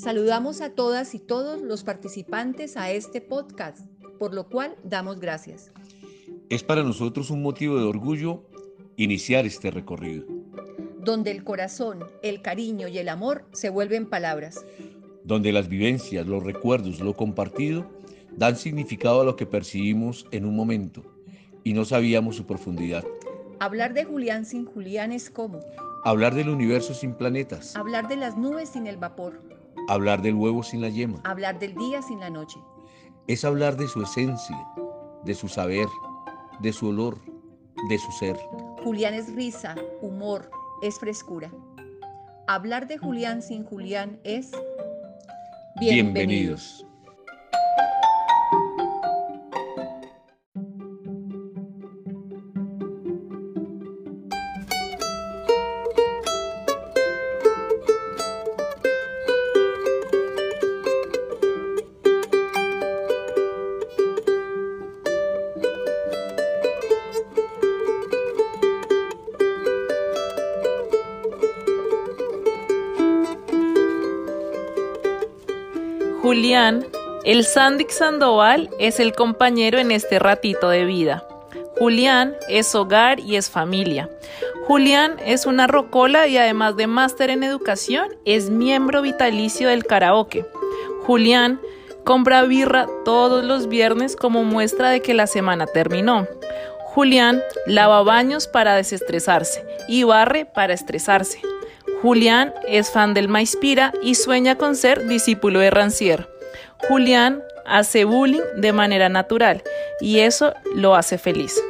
Saludamos a todas y todos los participantes a este podcast, por lo cual damos gracias. Es para nosotros un motivo de orgullo iniciar este recorrido. Donde el corazón, el cariño y el amor se vuelven palabras. Donde las vivencias, los recuerdos, lo compartido dan significado a lo que percibimos en un momento y no sabíamos su profundidad. Hablar de Julián sin Julián es como Hablar del universo sin planetas. hablar de las nubes sin el vapor, Hablar del huevo sin la yema. hablar del día sin la noche. Es hablar de su esencia, de su saber, de su olor, de su ser. Julián es risa, humor, es frescura. Hablar de Julián sin Julián es Bienvenidos. Julián, el Sandic Sandoval es el compañero en este ratito de vida. Julián es hogar y es familia. Julián es una rocola y además de máster en educación, es miembro vitalicio del karaoke. Julián compra birra todos los viernes como muestra de que la semana terminó. Julián lava baños para desestresarse y barre para estresarse. Julián es fan del Maispira y sueña con ser discípulo de Rancière. Julián hace bullying de manera natural y eso lo hace feliz.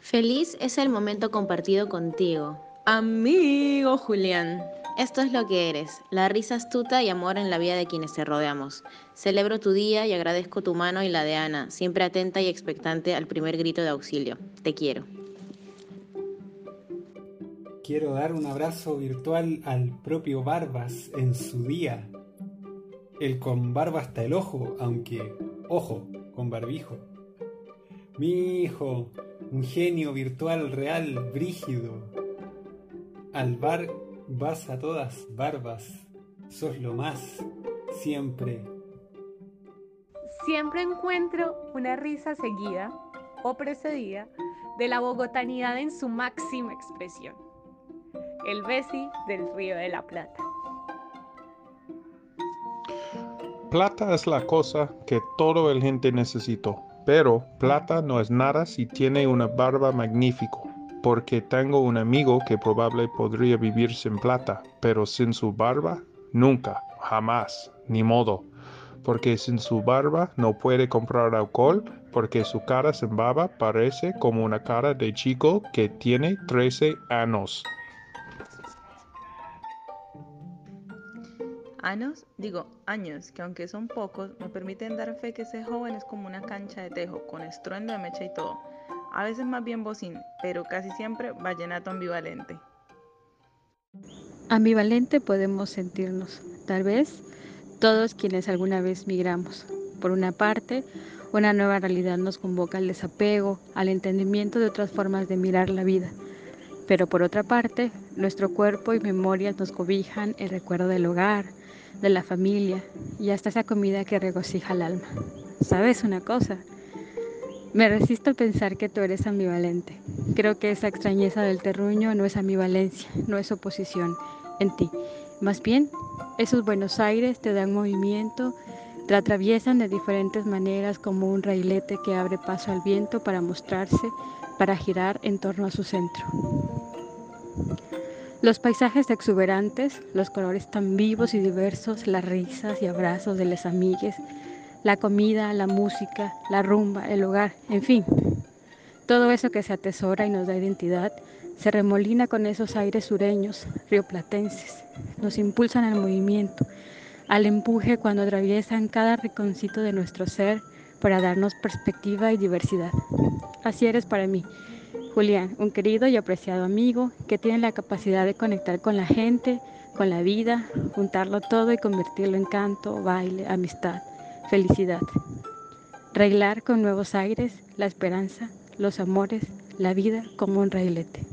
Feliz es el momento compartido contigo. Amigo Julián. Esto es lo que eres, la risa astuta y amor en la vida de quienes te rodeamos. Celebro tu día y agradezco tu mano y la de Ana, siempre atenta y expectante al primer grito de auxilio. Te quiero. Quiero dar un abrazo virtual al propio Barbas en su día. El con barba hasta el ojo, aunque, ojo, con barbijo. Mi hijo, un genio virtual real, brígido. Al bar vas a todas barbas, sos lo más, siempre. Siempre encuentro una risa seguida o precedida de la bogotanidad en su máxima expresión. El Bessi del Río de la Plata. Plata es la cosa que todo el gente necesitó, pero plata no es nada si tiene una barba magnífico, porque tengo un amigo que probable podría vivir sin plata, pero sin su barba, nunca, jamás, ni modo, porque sin su barba no puede comprar alcohol, porque su cara sin barba parece como una cara de chico que tiene 13 años. Años, digo años, que aunque son pocos, me permiten dar fe que ese joven es como una cancha de tejo, con estruendo de mecha y todo. A veces más bien bocín, pero casi siempre vallenato ambivalente. Ambivalente podemos sentirnos, tal vez todos quienes alguna vez migramos. Por una parte, una nueva realidad nos convoca al desapego, al entendimiento de otras formas de mirar la vida. Pero por otra parte, nuestro cuerpo y memorias nos cobijan el recuerdo del hogar, de la familia y hasta esa comida que regocija el alma. ¿Sabes una cosa? Me resisto a pensar que tú eres ambivalente. Creo que esa extrañeza del terruño no es ambivalencia, no es oposición en ti. Más bien, esos Buenos Aires te dan movimiento, te atraviesan de diferentes maneras como un railete que abre paso al viento para mostrarse, para girar en torno a su centro. Los paisajes exuberantes, los colores tan vivos y diversos, las risas y abrazos de las amigues, la comida, la música, la rumba, el hogar, en fin. Todo eso que se atesora y nos da identidad se remolina con esos aires sureños, rioplatenses. Nos impulsan al movimiento, al empuje cuando atraviesan cada rinconcito de nuestro ser para darnos perspectiva y diversidad. Así eres para mí, Julián, un querido y apreciado amigo que tiene la capacidad de conectar con la gente, con la vida, juntarlo todo y convertirlo en canto, baile, amistad, felicidad. Arreglar con nuevos aires la esperanza, los amores, la vida como un reilete.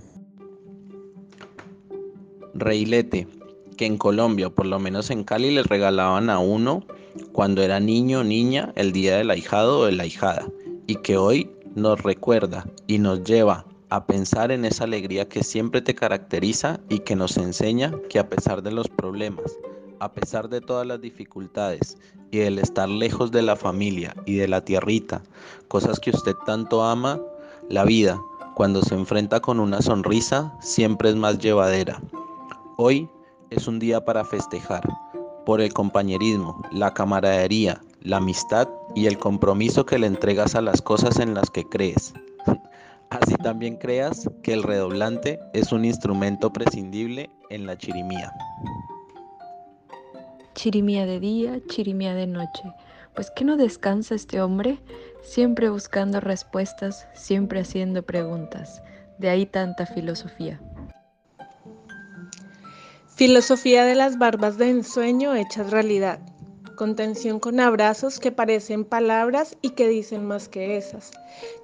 Reilete, que en Colombia, por lo menos en Cali, le regalaban a uno cuando era niño o niña el día del ahijado o de la ahijada, y que hoy nos recuerda y nos lleva a pensar en esa alegría que siempre te caracteriza y que nos enseña que a pesar de los problemas, a pesar de todas las dificultades y del estar lejos de la familia y de la tierrita, cosas que usted tanto ama, la vida, cuando se enfrenta con una sonrisa, siempre es más llevadera. Hoy es un día para festejar por el compañerismo, la camaradería, la amistad y el compromiso que le entregas a las cosas en las que crees. Así también creas que el redoblante es un instrumento prescindible en la chirimía. Chirimía de día, chirimía de noche. Pues que no descansa este hombre, siempre buscando respuestas, siempre haciendo preguntas. De ahí tanta filosofía. Filosofía de las barbas de ensueño hechas realidad. Contención con abrazos que parecen palabras y que dicen más que esas.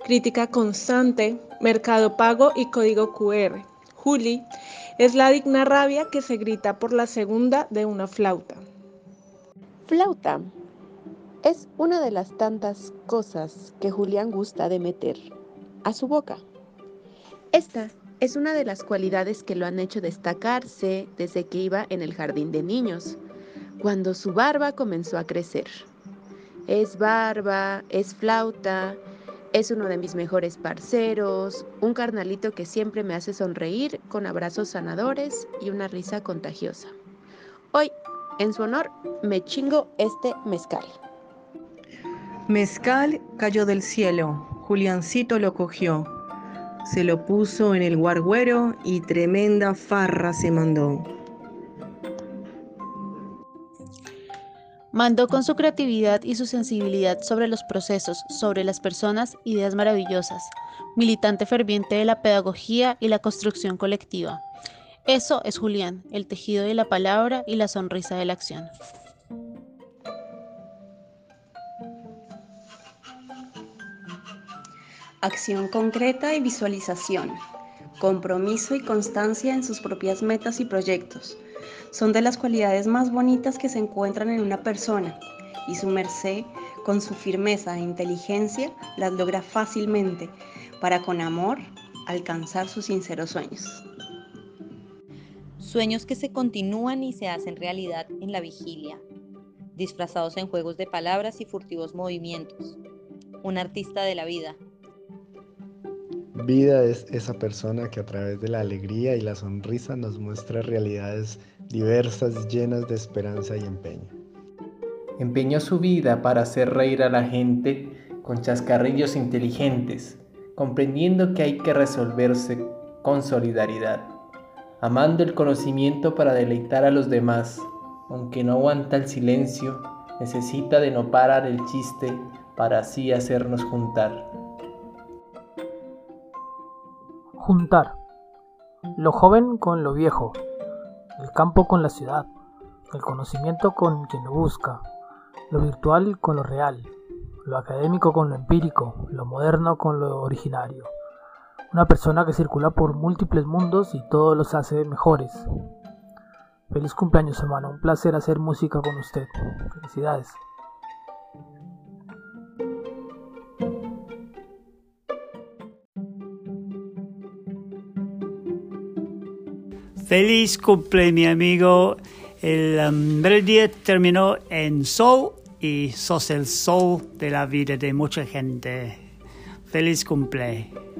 Crítica constante, mercado pago y código QR. Juli es la digna rabia que se grita por la segunda de una flauta. Flauta es una de las tantas cosas que Julián gusta de meter a su boca. Esta es una de las cualidades que lo han hecho destacarse desde que iba en el jardín de niños cuando su barba comenzó a crecer. Es barba, es flauta, es uno de mis mejores parceros, un carnalito que siempre me hace sonreír con abrazos sanadores y una risa contagiosa. En su honor, me chingo este mezcal. Mezcal cayó del cielo, Juliancito lo cogió, se lo puso en el guarguero y tremenda farra se mandó. Mandó con su creatividad y su sensibilidad sobre los procesos, sobre las personas, ideas maravillosas, militante ferviente de la pedagogía y la construcción colectiva. Eso es Julián, el tejido de la palabra y la sonrisa de la acción. Acción concreta y visualización. Compromiso y constancia en sus propias metas y proyectos son de las cualidades más bonitas que se encuentran en una persona y su merced, con su firmeza e inteligencia, las logra fácilmente para con amor alcanzar sus sinceros sueños. Sueños que se continúan y se hacen realidad en la vigilia, disfrazados en juegos de palabras y furtivos movimientos. Un artista de la vida, Vida es esa persona que a través de la alegría y la sonrisa nos muestra realidades diversas llenas de esperanza y empeño. Empeñó su vida para hacer reír a la gente con chascarrillos inteligentes, comprendiendo que hay que resolverse con solidaridad, amando el conocimiento para deleitar a los demás, aunque no aguanta el silencio, necesita de no parar el chiste para así hacernos juntar. Juntar. Lo joven con lo viejo, el campo con la ciudad, el conocimiento con quien lo busca, lo virtual con lo real, lo académico con lo empírico, lo moderno con lo originario. Una persona que circula por múltiples mundos y todos los hace mejores. Feliz cumpleaños hermano, un placer hacer música con usted. Felicidades. Feliz cumple mi amigo. El um, día terminó en sol y sos el sol de la vida de mucha gente. Feliz cumple.